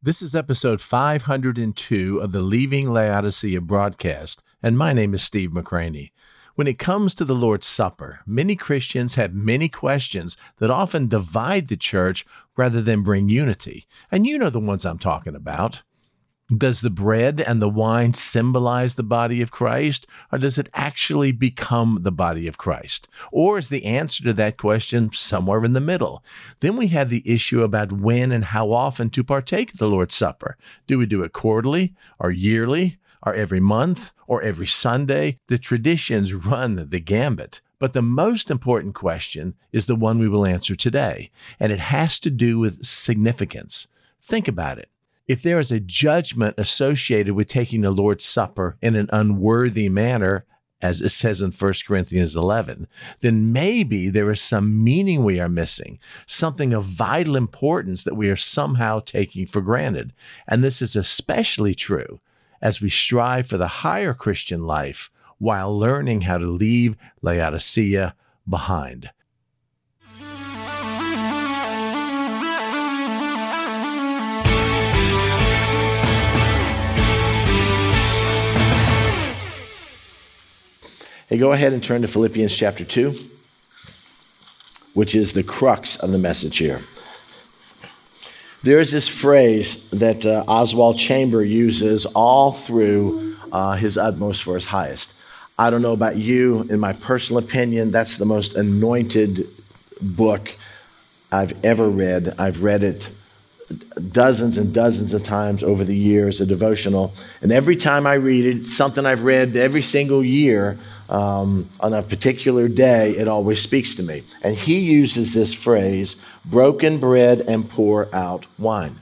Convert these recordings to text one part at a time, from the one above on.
This is episode 502 of the Leaving Laodicea broadcast, and my name is Steve McCranie. When it comes to the Lord's Supper, many Christians have many questions that often divide the church rather than bring unity. And you know the ones I'm talking about. Does the bread and the wine symbolize the body of Christ, or does it actually become the body of Christ? Or is the answer to that question somewhere in the middle? Then we have the issue about when and how often to partake of the Lord's Supper. Do we do it quarterly, or yearly, or every month, or every Sunday? The traditions run the gambit. But the most important question is the one we will answer today, and it has to do with significance. Think about it if there is a judgment associated with taking the Lord's Supper in an unworthy manner, as it says in 1 Corinthians 11, then maybe there is some meaning we are missing, something of vital importance that we are somehow taking for granted. And this is especially true as we strive for the higher Christian life while learning how to leave Laodicea behind. Hey, go ahead and turn to Philippians chapter 2, which is the crux of the message here. There is this phrase that uh, Oswald Chamber uses all through uh, his utmost for his highest. I don't know about you, in my personal opinion, that's the most anointed book I've ever read. I've read it dozens and dozens of times over the years, a devotional. And every time I read it, something I've read every single year um, on a particular day, it always speaks to me. And he uses this phrase broken bread and pour out wine.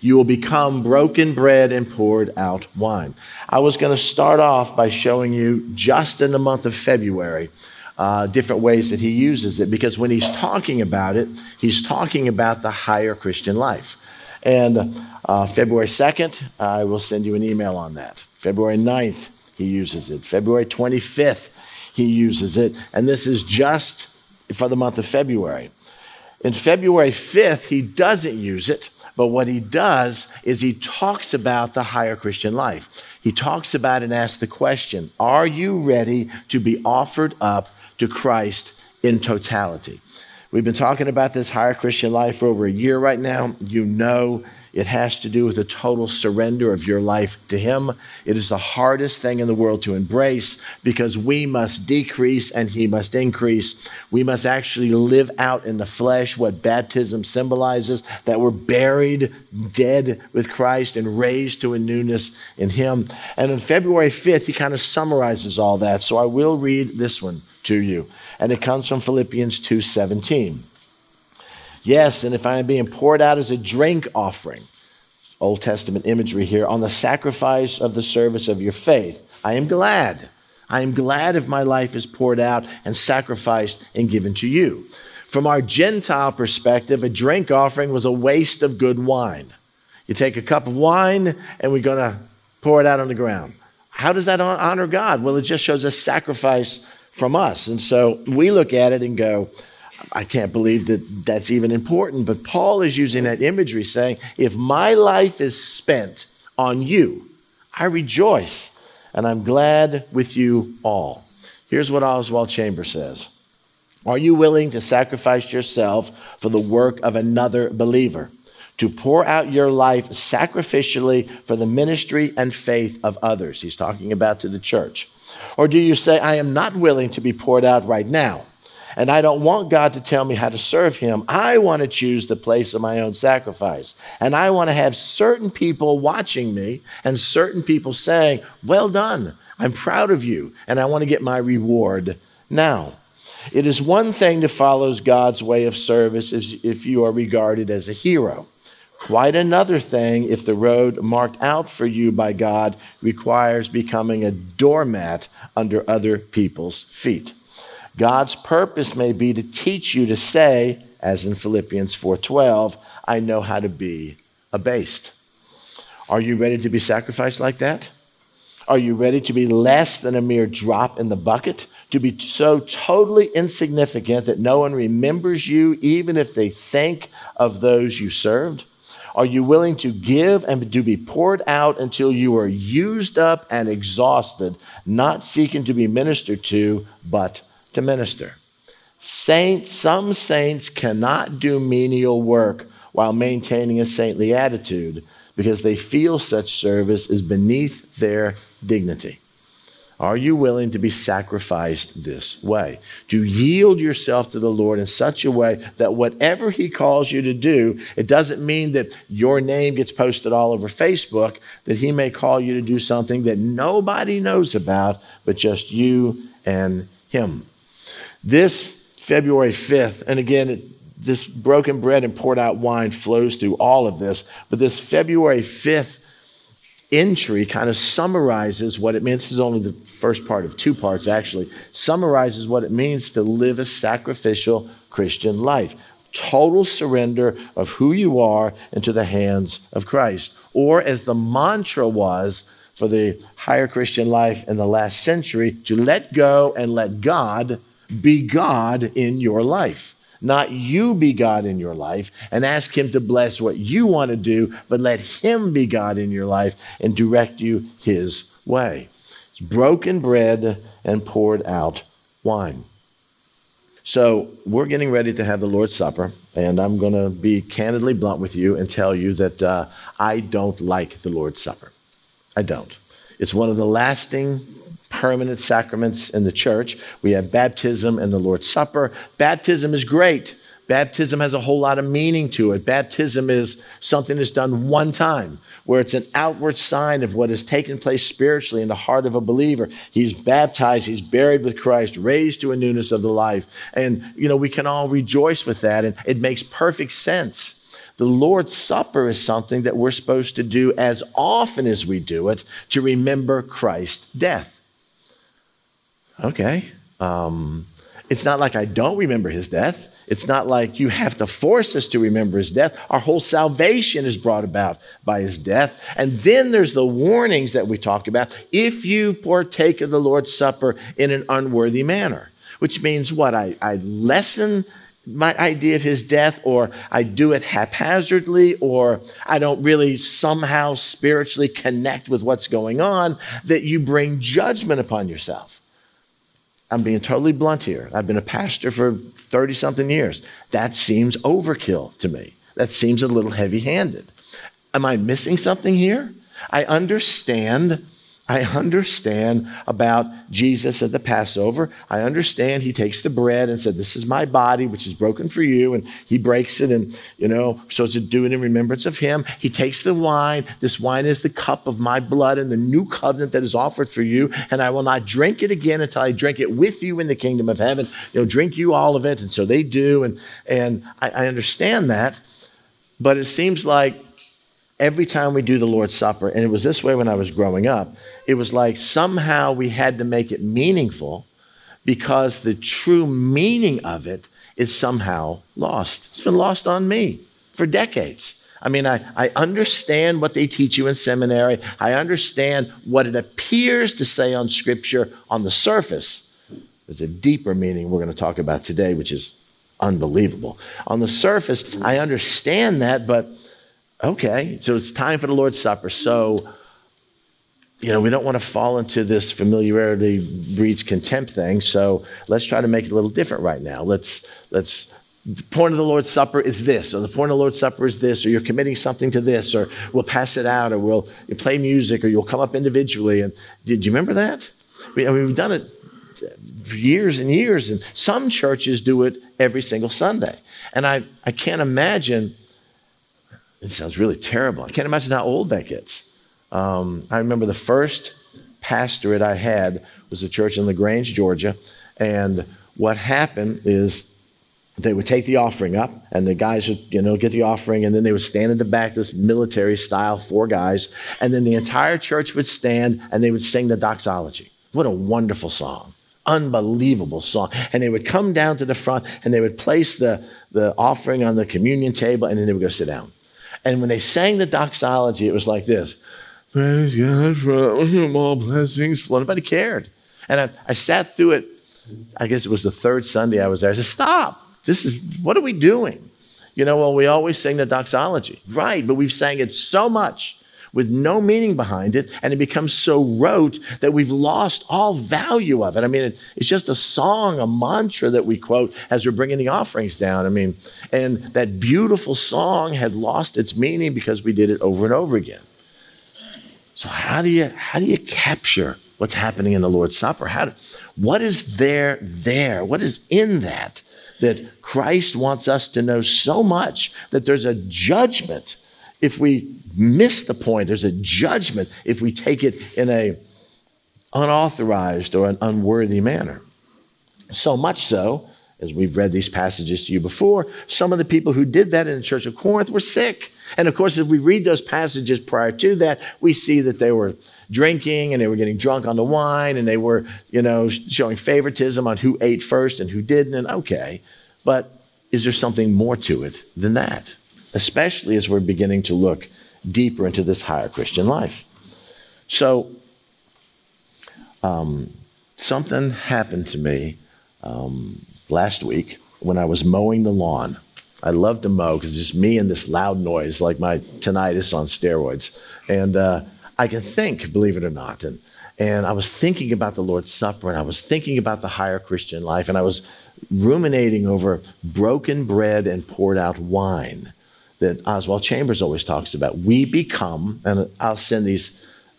You will become broken bread and poured out wine. I was going to start off by showing you just in the month of February. Uh, different ways that he uses it because when he's talking about it, he's talking about the higher Christian life. And uh, February 2nd, I will send you an email on that. February 9th, he uses it. February 25th, he uses it. And this is just for the month of February. In February 5th, he doesn't use it, but what he does is he talks about the higher Christian life. He talks about and asks the question Are you ready to be offered up to Christ in totality? We've been talking about this higher Christian life for over a year right now. You know it has to do with a total surrender of your life to Him. It is the hardest thing in the world to embrace because we must decrease and He must increase. We must actually live out in the flesh what baptism symbolizes that we're buried, dead with Christ, and raised to a newness in Him. And on February 5th, He kind of summarizes all that. So I will read this one to you and it comes from Philippians 2:17. Yes, and if I am being poured out as a drink offering, Old Testament imagery here, on the sacrifice of the service of your faith, I am glad. I am glad if my life is poured out and sacrificed and given to you. From our Gentile perspective, a drink offering was a waste of good wine. You take a cup of wine and we're going to pour it out on the ground. How does that honor God? Well, it just shows a sacrifice from us. And so we look at it and go, I can't believe that that's even important. But Paul is using that imagery saying, if my life is spent on you, I rejoice and I'm glad with you all. Here's what Oswald Chambers says Are you willing to sacrifice yourself for the work of another believer? To pour out your life sacrificially for the ministry and faith of others? He's talking about to the church. Or do you say, I am not willing to be poured out right now? And I don't want God to tell me how to serve Him. I want to choose the place of my own sacrifice. And I want to have certain people watching me and certain people saying, Well done. I'm proud of you. And I want to get my reward now. It is one thing to follow God's way of service if you are regarded as a hero. Quite another thing if the road marked out for you by God requires becoming a doormat under other people's feet. God's purpose may be to teach you to say, as in Philippians 4:12, I know how to be abased. Are you ready to be sacrificed like that? Are you ready to be less than a mere drop in the bucket? To be so totally insignificant that no one remembers you even if they think of those you served? Are you willing to give and to be poured out until you are used up and exhausted, not seeking to be ministered to, but to minister? Saints, some saints cannot do menial work while maintaining a saintly attitude because they feel such service is beneath their dignity. Are you willing to be sacrificed this way? To yield yourself to the Lord in such a way that whatever He calls you to do, it doesn't mean that your name gets posted all over Facebook, that He may call you to do something that nobody knows about but just you and Him. This February 5th, and again, it, this broken bread and poured out wine flows through all of this, but this February 5th entry kind of summarizes what it means. This is only the first part of two parts, actually. Summarizes what it means to live a sacrificial Christian life. Total surrender of who you are into the hands of Christ. Or, as the mantra was for the higher Christian life in the last century, to let go and let God be God in your life not you be God in your life and ask Him to bless what you want to do, but let Him be God in your life and direct you His way. It's broken bread and poured out wine. So, we're getting ready to have the Lord's Supper, and I'm going to be candidly blunt with you and tell you that uh, I don't like the Lord's Supper. I don't. It's one of the lasting permanent sacraments in the church. We have baptism and the Lord's Supper. Baptism is great. Baptism has a whole lot of meaning to it. Baptism is something that's done one time, where it's an outward sign of what has taken place spiritually in the heart of a believer. He's baptized, he's buried with Christ, raised to a newness of the life. And, you know, we can all rejoice with that, and it makes perfect sense. The Lord's Supper is something that we're supposed to do as often as we do it to remember Christ's death. Okay. Um, it's not like I don't remember his death. It's not like you have to force us to remember his death. Our whole salvation is brought about by his death. And then there's the warnings that we talk about if you partake of the Lord's Supper in an unworthy manner, which means what? I, I lessen my idea of his death, or I do it haphazardly, or I don't really somehow spiritually connect with what's going on, that you bring judgment upon yourself. I'm being totally blunt here. I've been a pastor for 30 something years. That seems overkill to me. That seems a little heavy handed. Am I missing something here? I understand I understand about Jesus at the Passover. I understand he takes the bread and said, This is my body, which is broken for you. And he breaks it and, you know, so to do it in remembrance of him. He takes the wine. This wine is the cup of my blood and the new covenant that is offered for you. And I will not drink it again until I drink it with you in the kingdom of heaven. You know, drink you all of it. And so they do. And, and I, I understand that. But it seems like every time we do the Lord's Supper, and it was this way when I was growing up, it was like somehow we had to make it meaningful because the true meaning of it is somehow lost. It's been lost on me for decades. I mean, I, I understand what they teach you in seminary. I understand what it appears to say on Scripture on the surface. There's a deeper meaning we're going to talk about today, which is unbelievable. On the surface, I understand that, but okay, so it's time for the Lord's Supper. So, you know, we don't want to fall into this familiarity breeds contempt thing. So let's try to make it a little different right now. Let's, let's, the point of the Lord's Supper is this, or the point of the Lord's Supper is this, or you're committing something to this, or we'll pass it out, or we'll play music, or you'll come up individually. And did you remember that? I mean, we've done it years and years, and some churches do it every single Sunday. And I, I can't imagine it sounds really terrible. I can't imagine how old that gets. Um, I remember the first pastorate I had was a church in LaGrange, Georgia. And what happened is they would take the offering up, and the guys would, you know, get the offering, and then they would stand in the back, this military style, four guys, and then the entire church would stand and they would sing the doxology. What a wonderful song. Unbelievable song. And they would come down to the front and they would place the, the offering on the communion table, and then they would go sit down. And when they sang the doxology, it was like this Praise God for all blessings flow. Nobody cared. And I, I sat through it, I guess it was the third Sunday I was there. I said, Stop. This is, what are we doing? You know, well, we always sing the doxology. Right, but we've sang it so much with no meaning behind it, and it becomes so rote that we've lost all value of it. I mean, it, it's just a song, a mantra that we quote as we're bringing the offerings down. I mean, and that beautiful song had lost its meaning because we did it over and over again. So how do you how do you capture what's happening in the Lord's Supper? How do, what is there there? What is in that that Christ wants us to know so much that there's a judgment if we miss the point. There's a judgment if we take it in a unauthorized or an unworthy manner. So much so, as we've read these passages to you before, some of the people who did that in the church of Corinth were sick. And of course, if we read those passages prior to that, we see that they were drinking and they were getting drunk on the wine and they were, you know, showing favoritism on who ate first and who didn't. And okay, but is there something more to it than that? Especially as we're beginning to look deeper into this higher Christian life. So, um, something happened to me um, last week when I was mowing the lawn. I love to mow because it's just me and this loud noise, like my tinnitus on steroids. And uh, I can think, believe it or not. And, and I was thinking about the Lord's Supper and I was thinking about the higher Christian life and I was ruminating over broken bread and poured out wine that Oswald Chambers always talks about. We become, and I'll send these,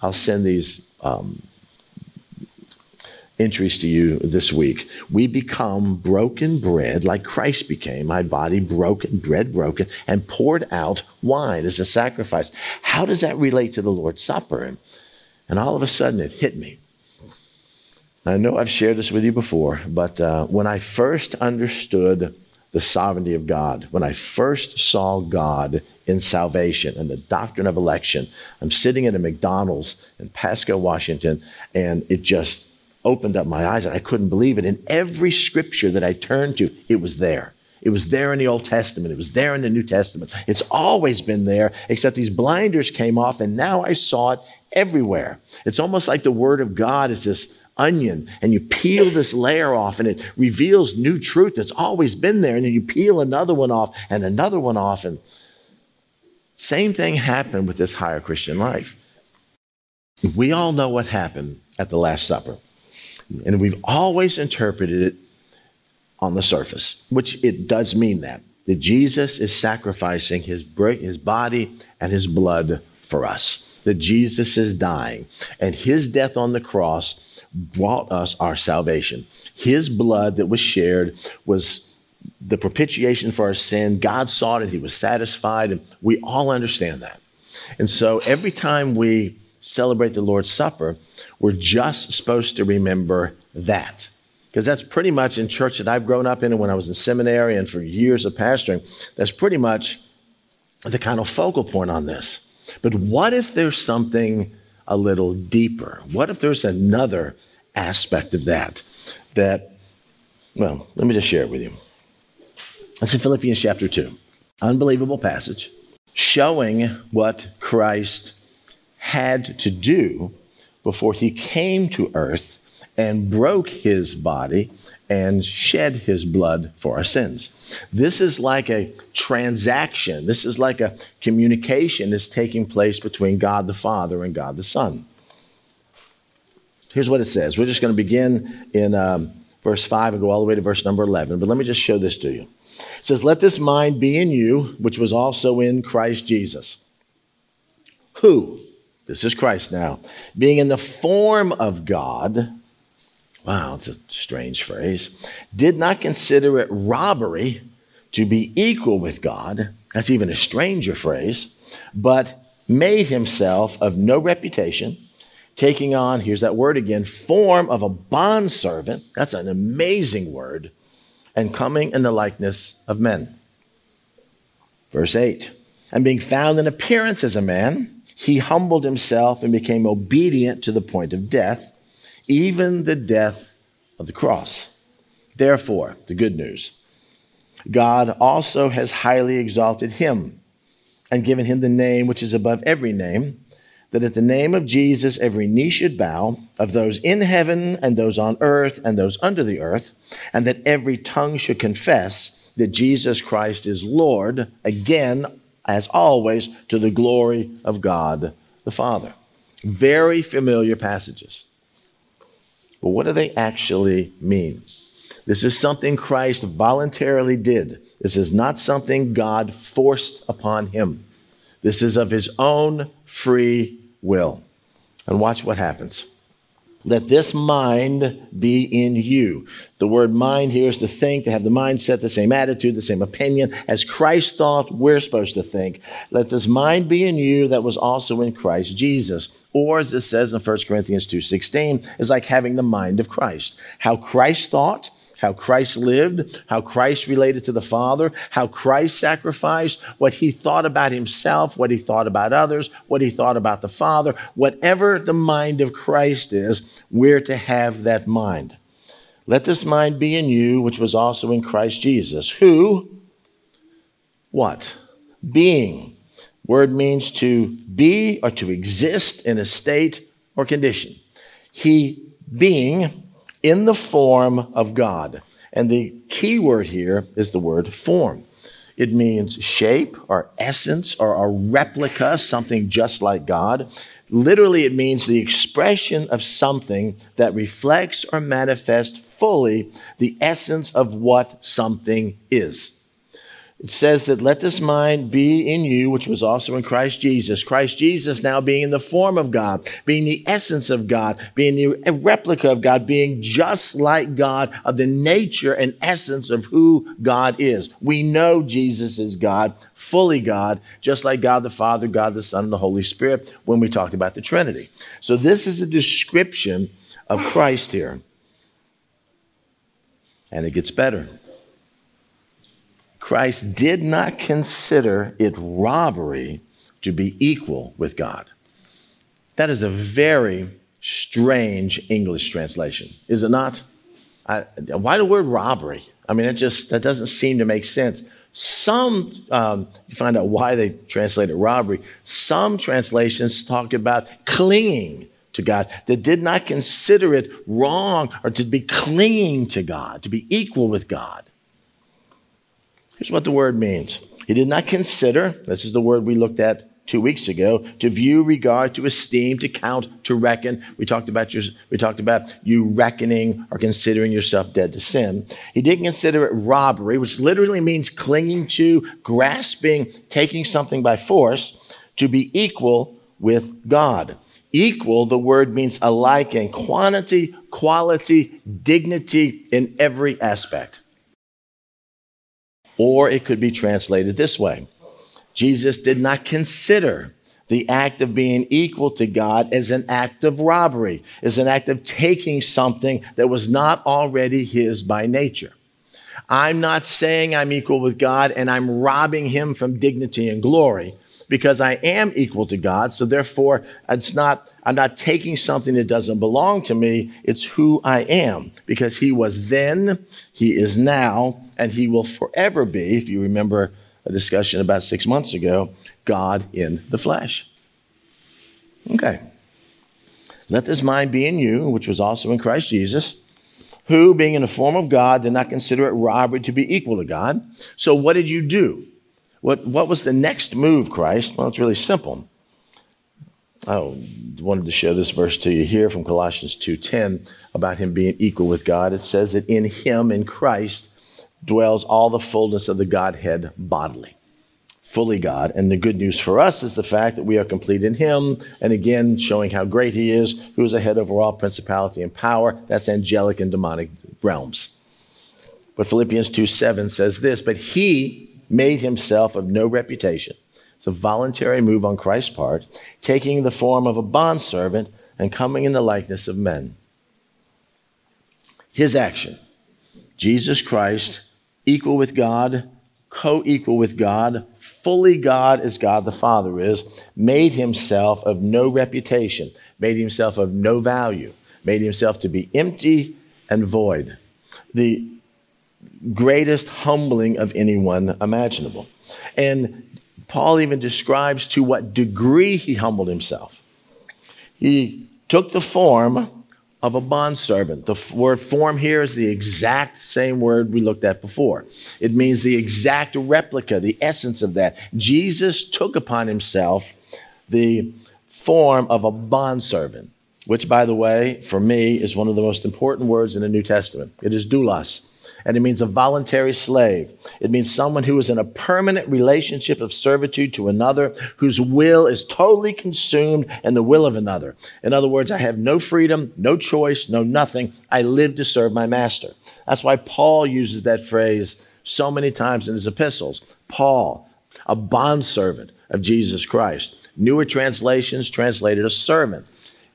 I'll send these um, entries to you this week. We become broken bread like Christ became, my body broken, bread broken, and poured out wine as a sacrifice. How does that relate to the Lord's Supper? And all of a sudden it hit me. I know I've shared this with you before, but uh, when I first understood the sovereignty of God. When I first saw God in salvation and the doctrine of election, I'm sitting at a McDonald's in Pasco, Washington, and it just opened up my eyes and I couldn't believe it. In every scripture that I turned to, it was there. It was there in the Old Testament. It was there in the New Testament. It's always been there, except these blinders came off, and now I saw it everywhere. It's almost like the Word of God is this onion and you peel this layer off and it reveals new truth that's always been there. And then you peel another one off and another one off. And same thing happened with this higher Christian life. We all know what happened at the Last Supper. And we've always interpreted it on the surface, which it does mean that. That Jesus is sacrificing his, his body and his blood for us. That Jesus is dying. And his death on the cross brought us our salvation. His blood that was shared was the propitiation for our sin. God saw it he was satisfied, and we all understand that. And so every time we celebrate the Lord's Supper, we're just supposed to remember that. Because that's pretty much in church that I've grown up in and when I was in seminary and for years of pastoring, that's pretty much the kind of focal point on this. But what if there's something a little deeper? What if there's another aspect of that? That, well, let me just share it with you. It's in Philippians chapter 2. Unbelievable passage showing what Christ had to do before he came to earth and broke his body and shed his blood for our sins. This is like a transaction. This is like a communication that's taking place between God the Father and God the Son. Here's what it says. We're just going to begin in um, verse 5 and go all the way to verse number 11. But let me just show this to you. It says, Let this mind be in you, which was also in Christ Jesus. Who? This is Christ now. Being in the form of God Wow, it's a strange phrase. Did not consider it robbery to be equal with God. That's even a stranger phrase. But made himself of no reputation, taking on, here's that word again, form of a bondservant. That's an amazing word. And coming in the likeness of men. Verse 8 And being found in appearance as a man, he humbled himself and became obedient to the point of death even the death of the cross. Therefore, the good news God also has highly exalted him and given him the name which is above every name, that at the name of Jesus every knee should bow, of those in heaven and those on earth and those under the earth, and that every tongue should confess that Jesus Christ is Lord, again, as always, to the glory of God the Father. Very familiar passages. But what do they actually mean? This is something Christ voluntarily did. This is not something God forced upon him. This is of his own free will. And watch what happens. Let this mind be in you. The word mind here is to think, to have the mindset, the same attitude, the same opinion. As Christ thought, we're supposed to think. Let this mind be in you that was also in Christ Jesus. Or as it says in 1 Corinthians 2.16, is like having the mind of Christ. How Christ thought, how Christ lived, how Christ related to the Father, how Christ sacrificed, what he thought about himself, what he thought about others, what he thought about the Father. Whatever the mind of Christ is, we're to have that mind. Let this mind be in you, which was also in Christ Jesus, who, what? Being. Word means to be or to exist in a state or condition. He being in the form of God. And the key word here is the word form. It means shape or essence or a replica, something just like God. Literally, it means the expression of something that reflects or manifests fully the essence of what something is. It says that let this mind be in you, which was also in Christ Jesus. Christ Jesus now being in the form of God, being the essence of God, being the replica of God, being just like God, of the nature and essence of who God is. We know Jesus is God, fully God, just like God the Father, God the Son, and the Holy Spirit when we talked about the Trinity. So this is a description of Christ here. And it gets better. Christ did not consider it robbery to be equal with God. That is a very strange English translation, is it not? I, why the word robbery? I mean, it just that doesn't seem to make sense. Some um, you find out why they translate it robbery. Some translations talk about clinging to God that did not consider it wrong or to be clinging to God, to be equal with God. Here's what the word means He did not consider, this is the word we looked at two weeks ago, to view, regard, to esteem, to count, to reckon. We talked about your, we talked about you reckoning or considering yourself dead to sin. He didn't consider it robbery, which literally means clinging to, grasping, taking something by force, to be equal with God. Equal, the word means alike in quantity, quality, dignity in every aspect. Or it could be translated this way Jesus did not consider the act of being equal to God as an act of robbery, as an act of taking something that was not already his by nature. I'm not saying I'm equal with God and I'm robbing him from dignity and glory because I am equal to God. So therefore, it's not, I'm not taking something that doesn't belong to me. It's who I am because he was then, he is now, and he will forever be, if you remember a discussion about six months ago, God in the flesh. Okay. Let this mind be in you, which was also in Christ Jesus, who, being in the form of God, did not consider it robbery to be equal to God. So, what did you do? What, what was the next move, Christ? Well, it's really simple. I wanted to show this verse to you here from Colossians 2:10 about him being equal with God. It says that in him, in Christ, dwells all the fullness of the Godhead bodily, fully God. And the good news for us is the fact that we are complete in him, and again, showing how great he is, who is ahead over all principality and power. That's angelic and demonic realms. But Philippians 2 7 says this, but he made himself of no reputation. It's a voluntary move on Christ's part, taking the form of a bondservant and coming in the likeness of men. His action Jesus Christ, equal with God, co equal with God, fully God as God the Father is, made himself of no reputation, made himself of no value, made himself to be empty and void. The greatest humbling of anyone imaginable. And Paul even describes to what degree he humbled himself. He took the form of a bondservant. The word form here is the exact same word we looked at before. It means the exact replica, the essence of that. Jesus took upon himself the form of a bondservant, which, by the way, for me, is one of the most important words in the New Testament. It is doulos and it means a voluntary slave. It means someone who is in a permanent relationship of servitude to another, whose will is totally consumed in the will of another. In other words, I have no freedom, no choice, no nothing. I live to serve my master. That's why Paul uses that phrase so many times in his epistles. Paul, a bondservant of Jesus Christ. Newer translations translated a servant.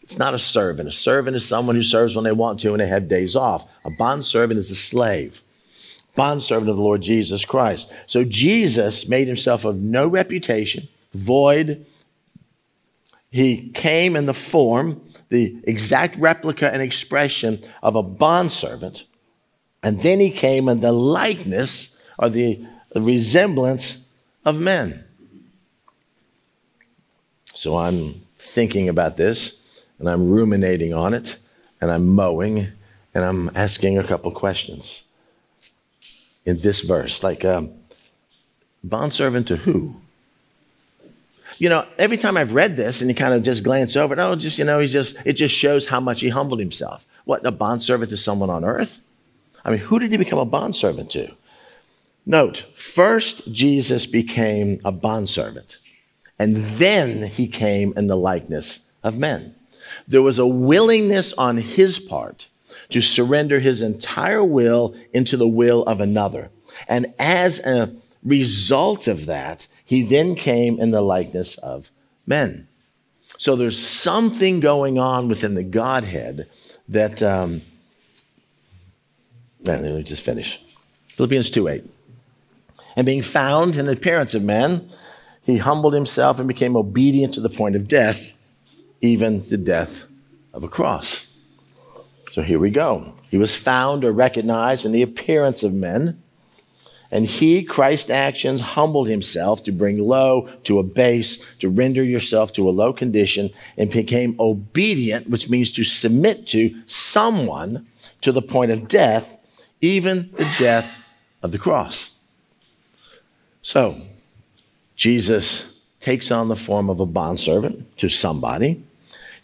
It's not a servant. A servant is someone who serves when they want to and they have days off. A bondservant is a slave, bondservant of the Lord Jesus Christ. So Jesus made himself of no reputation, void. He came in the form, the exact replica and expression of a bondservant. And then he came in the likeness or the, the resemblance of men. So I'm thinking about this and I'm ruminating on it, and I'm mowing, and I'm asking a couple questions in this verse. Like, um, bondservant to who? You know, every time I've read this and you kind of just glance over it, oh, just, you know, he's just, it just shows how much he humbled himself. What, a bondservant to someone on earth? I mean, who did he become a bondservant to? Note, first Jesus became a bondservant, and then he came in the likeness of men. There was a willingness on his part to surrender his entire will into the will of another. And as a result of that, he then came in the likeness of men. So there's something going on within the Godhead that. Um, let me just finish. Philippians 2 8. And being found in the appearance of men, he humbled himself and became obedient to the point of death even the death of a cross. So here we go. He was found or recognized in the appearance of men. And he, Christ's actions, humbled himself to bring low, to abase, to render yourself to a low condition, and became obedient, which means to submit to someone to the point of death, even the death of the cross. So, Jesus takes on the form of a bondservant to somebody.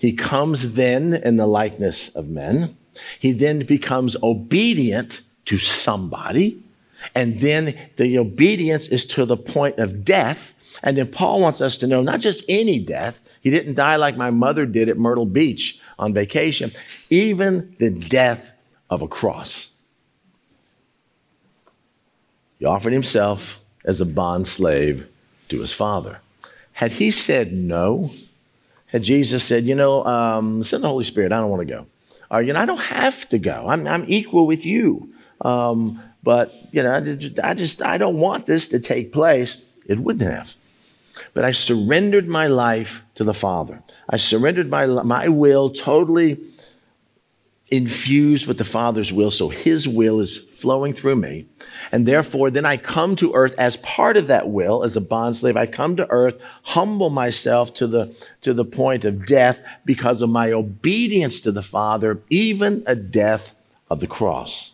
He comes then in the likeness of men. He then becomes obedient to somebody. And then the obedience is to the point of death. And then Paul wants us to know not just any death, he didn't die like my mother did at Myrtle Beach on vacation, even the death of a cross. He offered himself as a bond slave to his father. Had he said no, Jesus said, you know, um, send the Holy Spirit, I don't want to go. Or, you know, I don't have to go. I'm, I'm equal with you. Um, but, you know, I just, I just, I don't want this to take place. It wouldn't have. But I surrendered my life to the Father. I surrendered my, my will totally infused with the Father's will, so His will is flowing through me. And therefore, then I come to earth as part of that will, as a bondslave. I come to earth, humble myself to the, to the point of death because of my obedience to the Father, even a death of the cross.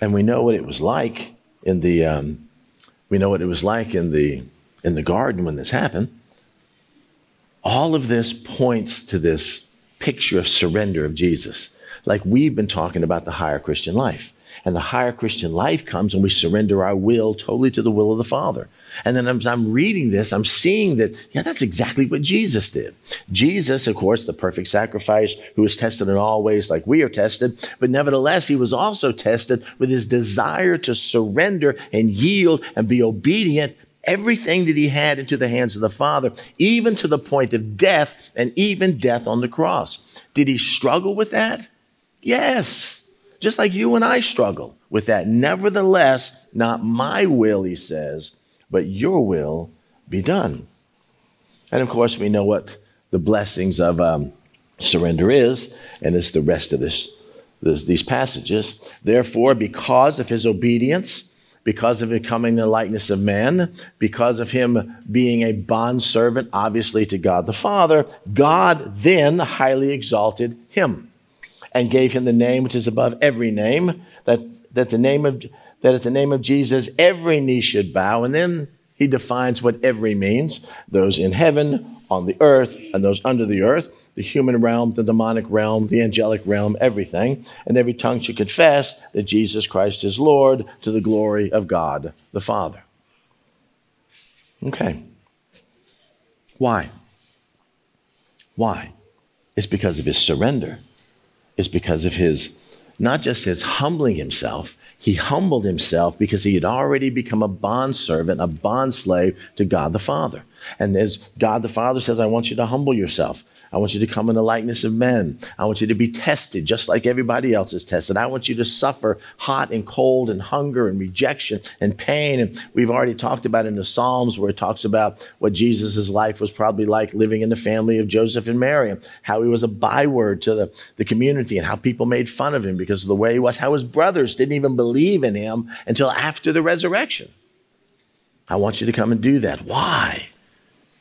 And we know what it was like in the, um, we know what it was like in the, in the garden when this happened. All of this points to this picture of surrender of Jesus like we've been talking about the higher Christian life. And the higher Christian life comes when we surrender our will totally to the will of the Father. And then as I'm reading this, I'm seeing that, yeah, that's exactly what Jesus did. Jesus, of course, the perfect sacrifice, who was tested in all ways like we are tested, but nevertheless, he was also tested with his desire to surrender and yield and be obedient everything that he had into the hands of the Father, even to the point of death and even death on the cross. Did he struggle with that? Yes, just like you and I struggle with that. Nevertheless, not my will, he says, but your will be done. And of course, we know what the blessings of um, surrender is, and it's the rest of this, this, these passages. Therefore, because of his obedience, because of becoming the likeness of man, because of him being a bondservant, obviously, to God the Father, God then highly exalted him and gave him the name which is above every name, that, that the name of that at the name of Jesus every knee should bow. And then he defines what every means those in heaven, on the earth, and those under the earth the human realm, the demonic realm, the angelic realm, everything. And every tongue should confess that Jesus Christ is Lord to the glory of God the Father. Okay. Why? Why? It's because of his surrender. It's because of his, not just his humbling himself, he humbled himself because he had already become a bondservant, a bondslave to God the Father. And as God the Father says, I want you to humble yourself. I want you to come in the likeness of men. I want you to be tested just like everybody else is tested. I want you to suffer hot and cold and hunger and rejection and pain. And we've already talked about in the Psalms where it talks about what Jesus' life was probably like living in the family of Joseph and Mary, and how he was a byword to the, the community and how people made fun of him because of the way he was, how his brothers didn't even believe in him until after the resurrection. I want you to come and do that. Why?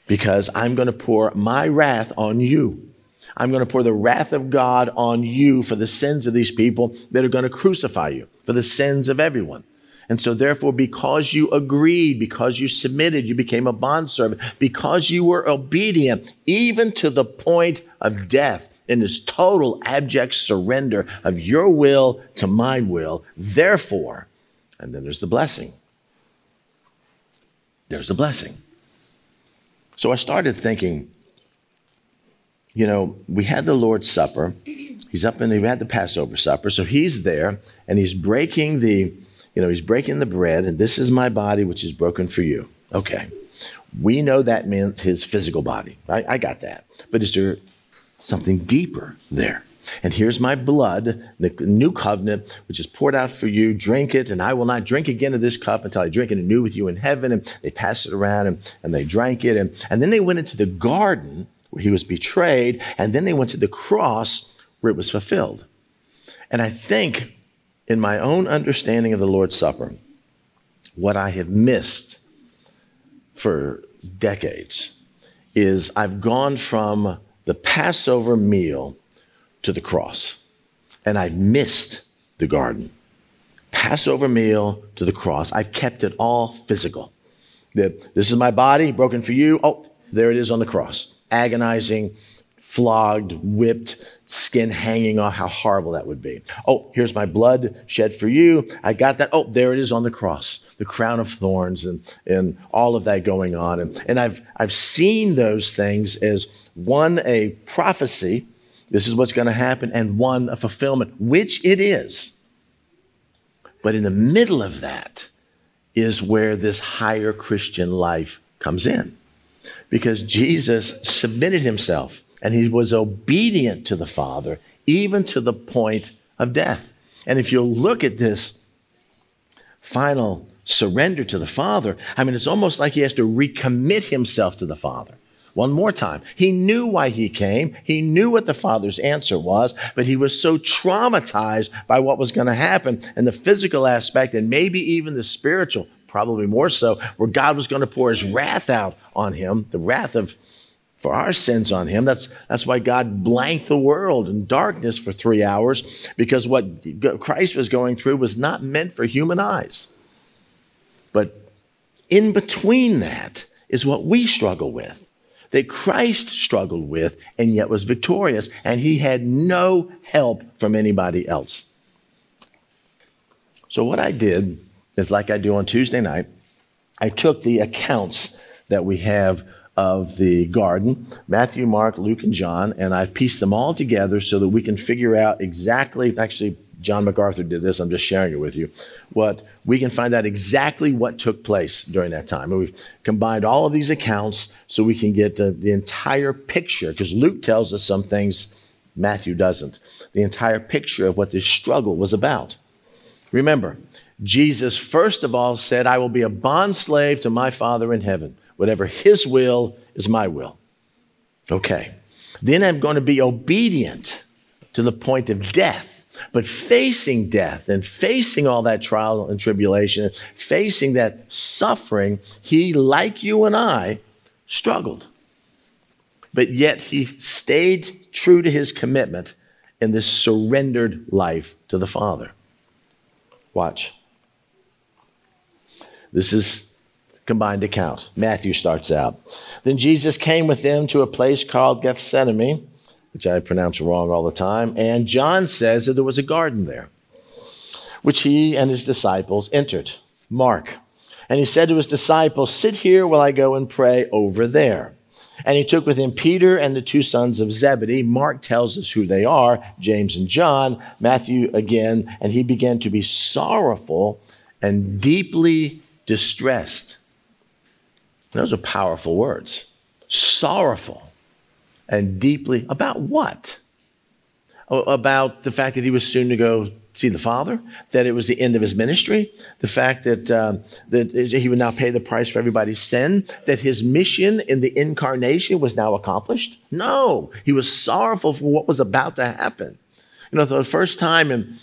Because I'm going to pour my wrath on you. I'm going to pour the wrath of God on you for the sins of these people that are going to crucify you, for the sins of everyone. And so, therefore, because you agreed, because you submitted, you became a bondservant, because you were obedient, even to the point of death, in this total abject surrender of your will to my will, therefore, and then there's the blessing. There's the blessing. So I started thinking, you know, we had the Lord's Supper. He's up in, we had the Passover supper. So he's there and he's breaking the, you know, he's breaking the bread, and this is my body, which is broken for you. Okay. We know that meant his physical body. I, I got that. But is there something deeper there? And here's my blood, the new covenant, which is poured out for you. Drink it, and I will not drink again of this cup until I drink it anew with you in heaven. And they passed it around and, and they drank it. And, and then they went into the garden where he was betrayed. And then they went to the cross where it was fulfilled. And I think, in my own understanding of the Lord's Supper, what I have missed for decades is I've gone from the Passover meal to the cross. And I've missed the garden. Passover meal to the cross. I've kept it all physical. This is my body broken for you. Oh, there it is on the cross. Agonizing, flogged, whipped, skin hanging off. How horrible that would be. Oh, here's my blood shed for you. I got that. Oh, there it is on the cross. The crown of thorns and, and all of that going on. And, and I've, I've seen those things as one, a prophecy this is what's going to happen, and one, a fulfillment, which it is. But in the middle of that is where this higher Christian life comes in. Because Jesus submitted himself and he was obedient to the Father, even to the point of death. And if you look at this final surrender to the Father, I mean, it's almost like he has to recommit himself to the Father. One more time. He knew why he came. He knew what the Father's answer was, but he was so traumatized by what was going to happen and the physical aspect and maybe even the spiritual, probably more so, where God was going to pour his wrath out on him, the wrath of for our sins on him. That's, that's why God blanked the world in darkness for three hours, because what Christ was going through was not meant for human eyes. But in between that is what we struggle with that Christ struggled with and yet was victorious, and he had no help from anybody else. So, what I did is like I do on Tuesday night, I took the accounts that we have of the garden Matthew, Mark, Luke, and John and I pieced them all together so that we can figure out exactly, actually, John MacArthur did this, I'm just sharing it with you. What we can find out exactly what took place during that time. And we've combined all of these accounts so we can get uh, the entire picture, because Luke tells us some things Matthew doesn't. The entire picture of what this struggle was about. Remember, Jesus first of all said, I will be a bond slave to my Father in heaven. Whatever his will is my will. Okay. Then I'm going to be obedient to the point of death But facing death and facing all that trial and tribulation, facing that suffering, he, like you and I, struggled. But yet he stayed true to his commitment in this surrendered life to the Father. Watch. This is combined account. Matthew starts out. Then Jesus came with them to a place called Gethsemane, which I pronounce wrong all the time, and John says that there was a garden there, which he and his disciples entered. Mark. And he said to his disciples, Sit here while I go and pray over there. And he took with him Peter and the two sons of Zebedee. Mark tells us who they are James and John. Matthew again. And he began to be sorrowful and deeply distressed. Those are powerful words. Sorrowful and deeply. About what? About the fact that he was soon to go see the Father, that it was the end of his ministry, the fact that, um, that he would now pay the price for everybody's sin, that his mission in the incarnation was now accomplished. No, he was sorrowful for what was about to happen. You know, for the first time in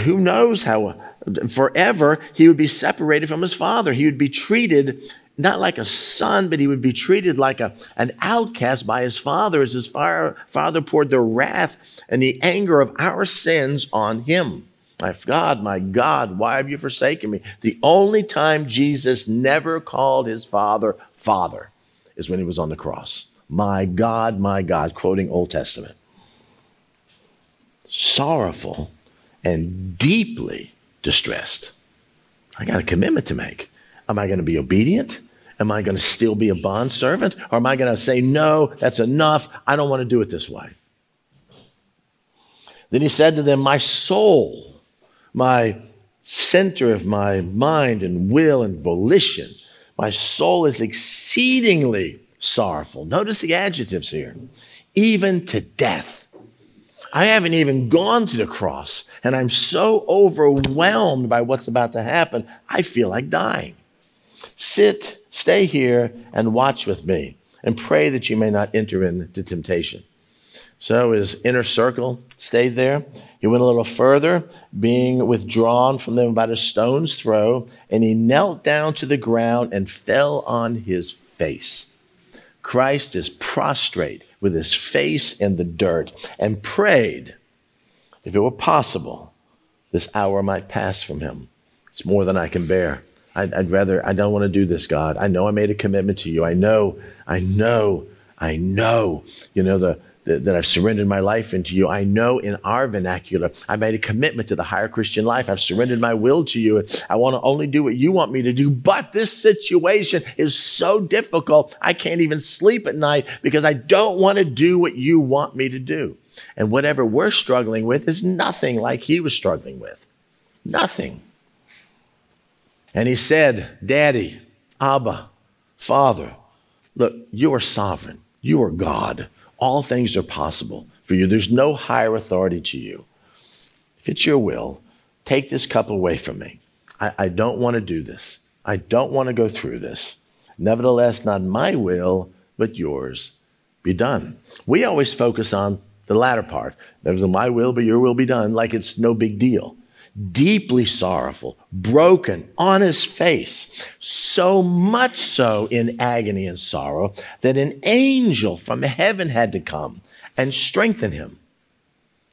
who knows how forever he would be separated from his father. He would be treated not like a son, but he would be treated like a, an outcast by his father as his father poured the wrath and the anger of our sins on him. My God, my God, why have you forsaken me? The only time Jesus never called his father father is when he was on the cross. My God, my God, quoting Old Testament. Sorrowful and deeply distressed. I got a commitment to make. Am I going to be obedient? Am I going to still be a bond servant? Or am I going to say, no, that's enough. I don't want to do it this way? Then he said to them, My soul, my center of my mind and will and volition, my soul is exceedingly sorrowful. Notice the adjectives here, even to death. I haven't even gone to the cross, and I'm so overwhelmed by what's about to happen, I feel like dying. Sit, stay here, and watch with me, and pray that you may not enter into temptation. So his inner circle stayed there. He went a little further, being withdrawn from them about a stone's throw, and he knelt down to the ground and fell on his face. Christ is prostrate with his face in the dirt and prayed, if it were possible, this hour might pass from him. It's more than I can bear. I'd, I'd rather, I don't want to do this, God. I know I made a commitment to you. I know, I know, I know, you know, the, the, that I've surrendered my life into you. I know in our vernacular, I made a commitment to the higher Christian life. I've surrendered my will to you. And I want to only do what you want me to do. But this situation is so difficult, I can't even sleep at night because I don't want to do what you want me to do. And whatever we're struggling with is nothing like he was struggling with. Nothing. And he said, Daddy, Abba, Father, look, you are sovereign. You are God. All things are possible for you. There's no higher authority to you. If it's your will, take this cup away from me. I, I don't want to do this. I don't want to go through this. Nevertheless, not my will, but yours be done. We always focus on the latter part. There's my will, but your will be done, like it's no big deal deeply sorrowful, broken on his face, so much so in agony and sorrow that an angel from heaven had to come and strengthen him.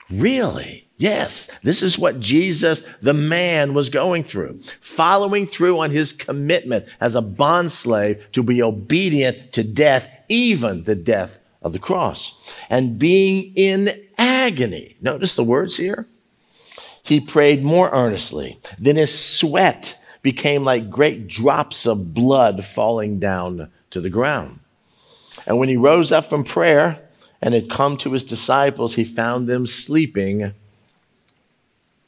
Really? Yes, this is what Jesus, the man, was going through, following through on his commitment as a bondslave to be obedient to death, even the death of the cross, and being in agony. Notice the words here he prayed more earnestly. Then his sweat became like great drops of blood falling down to the ground. And when he rose up from prayer and had come to his disciples, he found them sleeping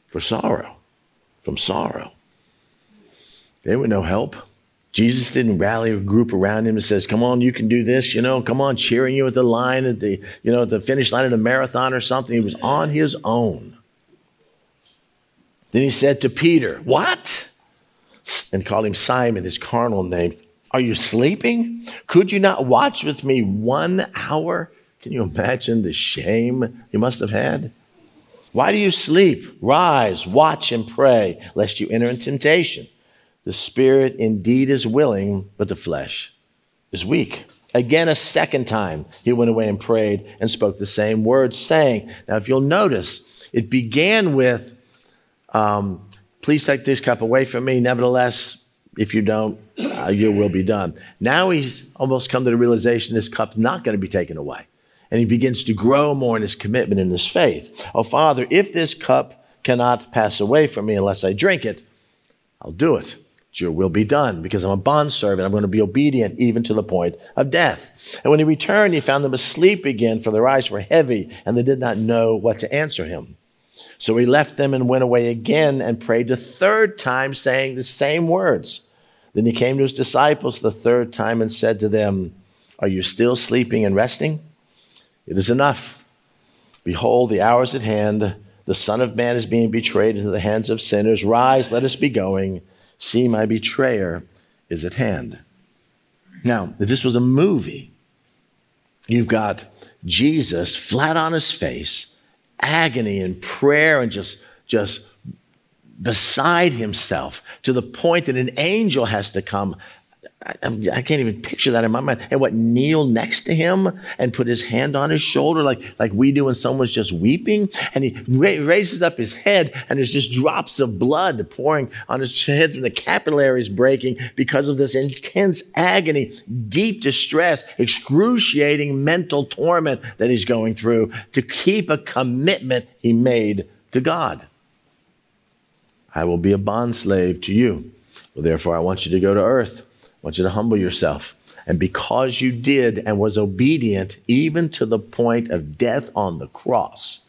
for sorrow, from sorrow. They were no help. Jesus didn't rally a group around him and says, "Come on, you can do this." You know, come on, cheering you at the line at the you know at the finish line of the marathon or something. He was on his own. Then he said to Peter, What? And called him Simon, his carnal name. Are you sleeping? Could you not watch with me one hour? Can you imagine the shame you must have had? Why do you sleep? Rise, watch, and pray, lest you enter in temptation. The spirit indeed is willing, but the flesh is weak. Again, a second time, he went away and prayed and spoke the same words, saying, Now, if you'll notice, it began with, um, Please take this cup away from me. Nevertheless, if you don't, uh, your will be done. Now he's almost come to the realization this cup's not going to be taken away. And he begins to grow more in his commitment and his faith. Oh, Father, if this cup cannot pass away from me unless I drink it, I'll do it your will be done because I'm a bondservant. I'm going to be obedient even to the point of death. And when he returned, he found them asleep again, for their eyes were heavy, and they did not know what to answer him. So he left them and went away again and prayed the third time, saying the same words. Then he came to his disciples the third time and said to them, Are you still sleeping and resting? It is enough. Behold, the hour is at hand. The Son of Man is being betrayed into the hands of sinners. Rise, let us be going. See, my betrayer is at hand. Now, if this was a movie, you've got Jesus flat on his face, agony and prayer, and just, just beside himself to the point that an angel has to come I, I, can't even picture that in my mind. And what kneel next to him and put his hand on his shoulder, like like we do when someone's just weeping, and he ra- raises up his head, and there's just drops of blood pouring on his head, and the capillaries breaking because of this intense agony, deep distress, excruciating mental torment that he's going through to keep a commitment he made to God. I will be a bondslave to you. Well, therefore, I want you to go to earth want you to humble yourself. And because you did and was obedient, even to the point of death on the cross,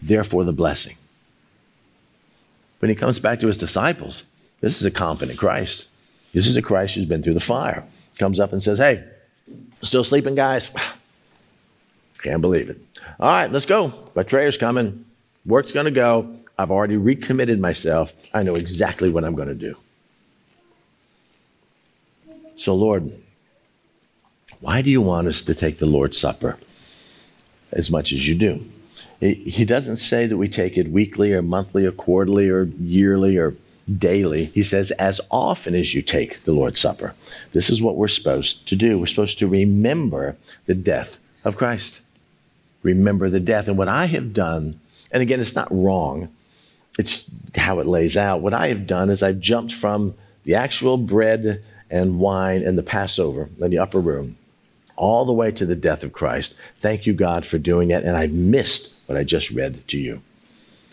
therefore the blessing. When he comes back to his disciples, this is a confident Christ. This is a Christ who's been through the fire. Comes up and says, Hey, still sleeping, guys? Can't believe it. All right, let's go. Betrayer's coming. Work's going to go. I've already recommitted myself. I know exactly what I'm going to do. So, Lord, why do you want us to take the Lord's Supper as much as you do? He doesn't say that we take it weekly or monthly or quarterly or yearly or daily. He says, as often as you take the Lord's Supper. This is what we're supposed to do. We're supposed to remember the death of Christ. Remember the death. And what I have done, and again, it's not wrong, it's how it lays out. What I have done is I've jumped from the actual bread and wine and the Passover in the upper room, all the way to the death of Christ. Thank you, God, for doing that. And I missed what I just read to you.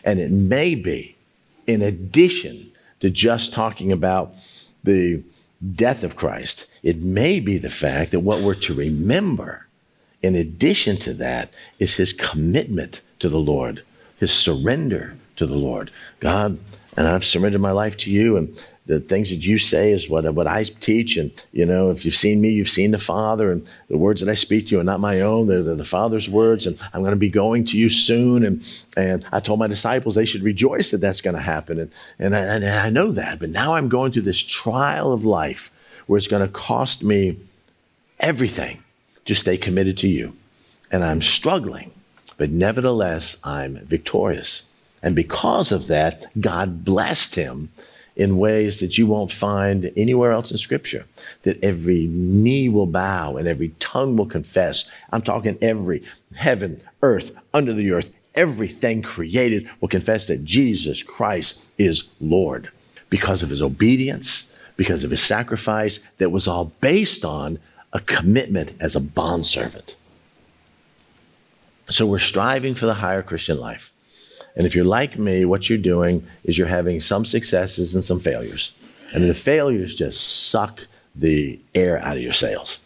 And it may be, in addition to just talking about the death of Christ, it may be the fact that what we're to remember, in addition to that, is his commitment to the Lord, his surrender to the Lord. God, and I've surrendered my life to you, and the things that you say is what, what I teach. And, you know, if you've seen me, you've seen the Father. And the words that I speak to you are not my own, they're, they're the Father's words. And I'm going to be going to you soon. And, and I told my disciples they should rejoice that that's going to happen. And, and, I, and I know that. But now I'm going through this trial of life where it's going to cost me everything to stay committed to you. And I'm struggling. But nevertheless, I'm victorious. And because of that, God blessed him in ways that you won't find anywhere else in Scripture. That every knee will bow and every tongue will confess. I'm talking every heaven, earth, under the earth, everything created will confess that Jesus Christ is Lord because of his obedience, because of his sacrifice that was all based on a commitment as a bondservant. So we're striving for the higher Christian life. And if you're like me, what you're doing is you're having some successes and some failures. And the failures just suck the air out of your sails.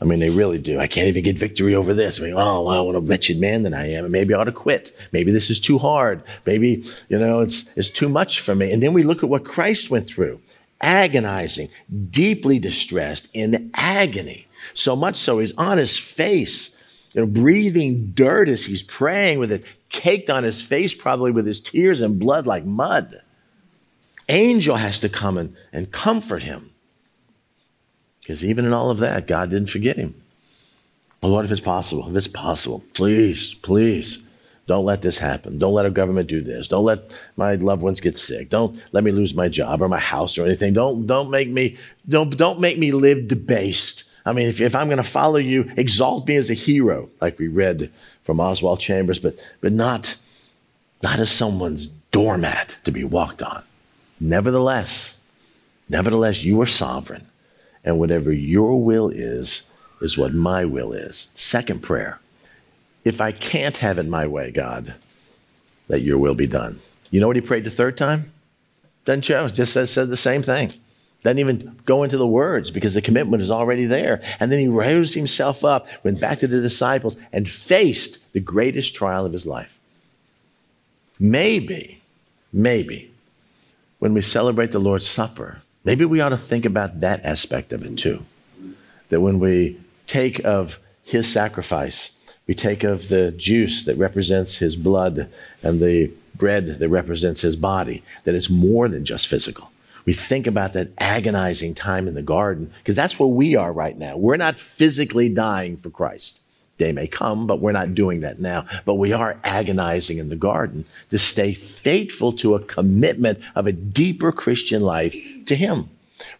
I mean, they really do. I can't even get victory over this. I mean, oh, well, what a wretched man that I am. Maybe I ought to quit. Maybe this is too hard. Maybe, you know, it's, it's too much for me. And then we look at what Christ went through agonizing, deeply distressed, in agony. So much so, he's on his face, you know, breathing dirt as he's praying with it caked on his face, probably with his tears and blood like mud. Angel has to come and, and comfort him. Because even in all of that, God didn't forget him. What if it's possible? If it's possible, please, please Don't let this happen. Don't let our government do this. Don't let my loved ones get sick. Don't let me lose my job or my house or anything. Don't, don't make me, don't, don't make me live debased. I mean, if, if I'm going to follow you, exalt me as a hero, like we read from Oswald Chambers, but, but not, not as someone's doormat to be walked on. Nevertheless, nevertheless, you are sovereign, and whatever your will is, is what my will is. Second prayer. If I can't have it my way, God, let your will be done. You know what he prayed the third time? Doesn't. Just says, says the same thing. Doesn't even go into the words because the commitment is already there. And then he rose himself up, went back to the disciples, and faced the greatest trial of his life. Maybe, maybe, when we celebrate the Lord's Supper, maybe we ought to think about that aspect of it too. That when we take of his sacrifice, we take of the juice that represents his blood and the bread that represents his body, that it's more than just physical we think about that agonizing time in the garden, because that's where we are right now. We're not physically dying for Christ. Day may come, but we're not doing that now. But we are agonizing in the garden to stay faithful to a commitment of a deeper Christian life to Him.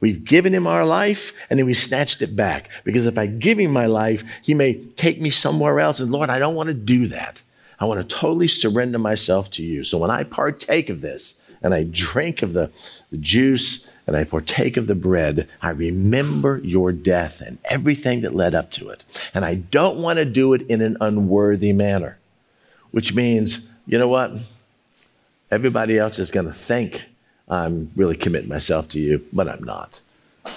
We've given Him our life and then we snatched it back. Because if I give Him my life, He may take me somewhere else. And Lord, I don't want to do that. I want to totally surrender myself to you. So when I partake of this, and I drink of the, the juice and I partake of the bread, I remember your death and everything that led up to it. And I don't want to do it in an unworthy manner, which means, you know what? Everybody else is going to think I'm really committing myself to you, but I'm not.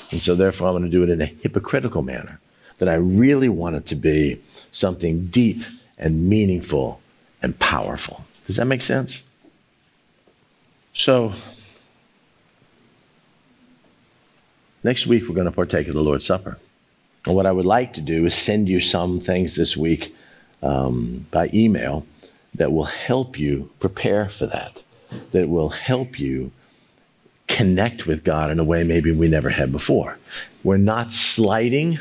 And so, therefore, I'm going to do it in a hypocritical manner, that I really want it to be something deep and meaningful and powerful. Does that make sense? So, next week we're going to partake of the Lord's Supper. And what I would like to do is send you some things this week um, by email that will help you prepare for that, that will help you connect with God in a way maybe we never had before. We're not slighting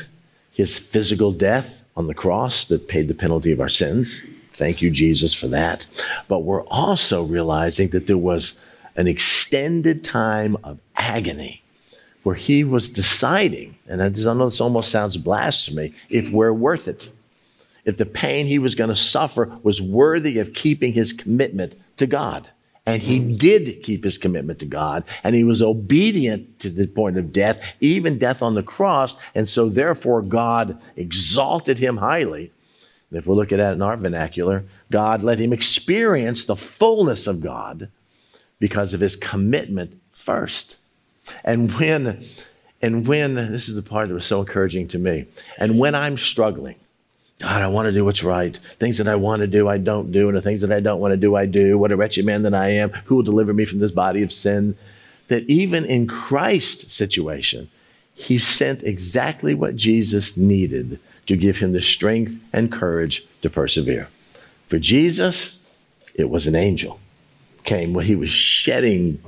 his physical death on the cross that paid the penalty of our sins. Thank you, Jesus, for that. But we're also realizing that there was an extended time of agony where he was deciding, and I know this almost sounds blasphemy, if we're worth it. If the pain he was going to suffer was worthy of keeping his commitment to God. And he did keep his commitment to God, and he was obedient to the point of death, even death on the cross. And so, therefore, God exalted him highly. And if we're looking at it in our vernacular, God let him experience the fullness of God because of his commitment first. And when, and when, this is the part that was so encouraging to me, and when I'm struggling, God, I want to do what's right. Things that I want to do, I don't do. And the things that I don't want to do, I do. What a wretched man that I am. Who will deliver me from this body of sin? That even in Christ's situation, he sent exactly what Jesus needed to give him the strength and courage to persevere. For Jesus, it was an angel came when he was shedding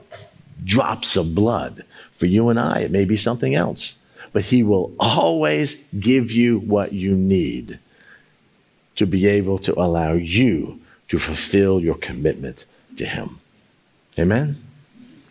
drops of blood. For you and I, it may be something else. But he will always give you what you need to be able to allow you to fulfill your commitment to him. Amen?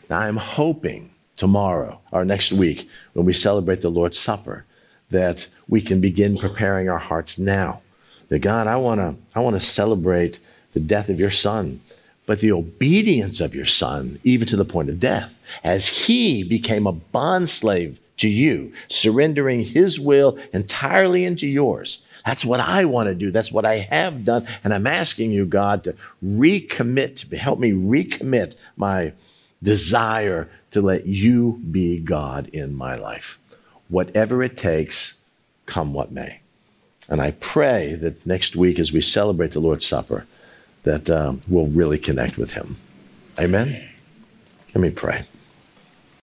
Now, I'm hoping tomorrow or next week when we celebrate the Lord's Supper that we can begin preparing our hearts now. That God, I want to I want to celebrate the death of your son but the obedience of your son, even to the point of death, as he became a bondslave to you, surrendering his will entirely into yours. That's what I want to do. That's what I have done. And I'm asking you, God, to recommit, to help me recommit my desire to let you be God in my life. Whatever it takes, come what may. And I pray that next week, as we celebrate the Lord's Supper, that um, will really connect with Him. Amen? Let me pray.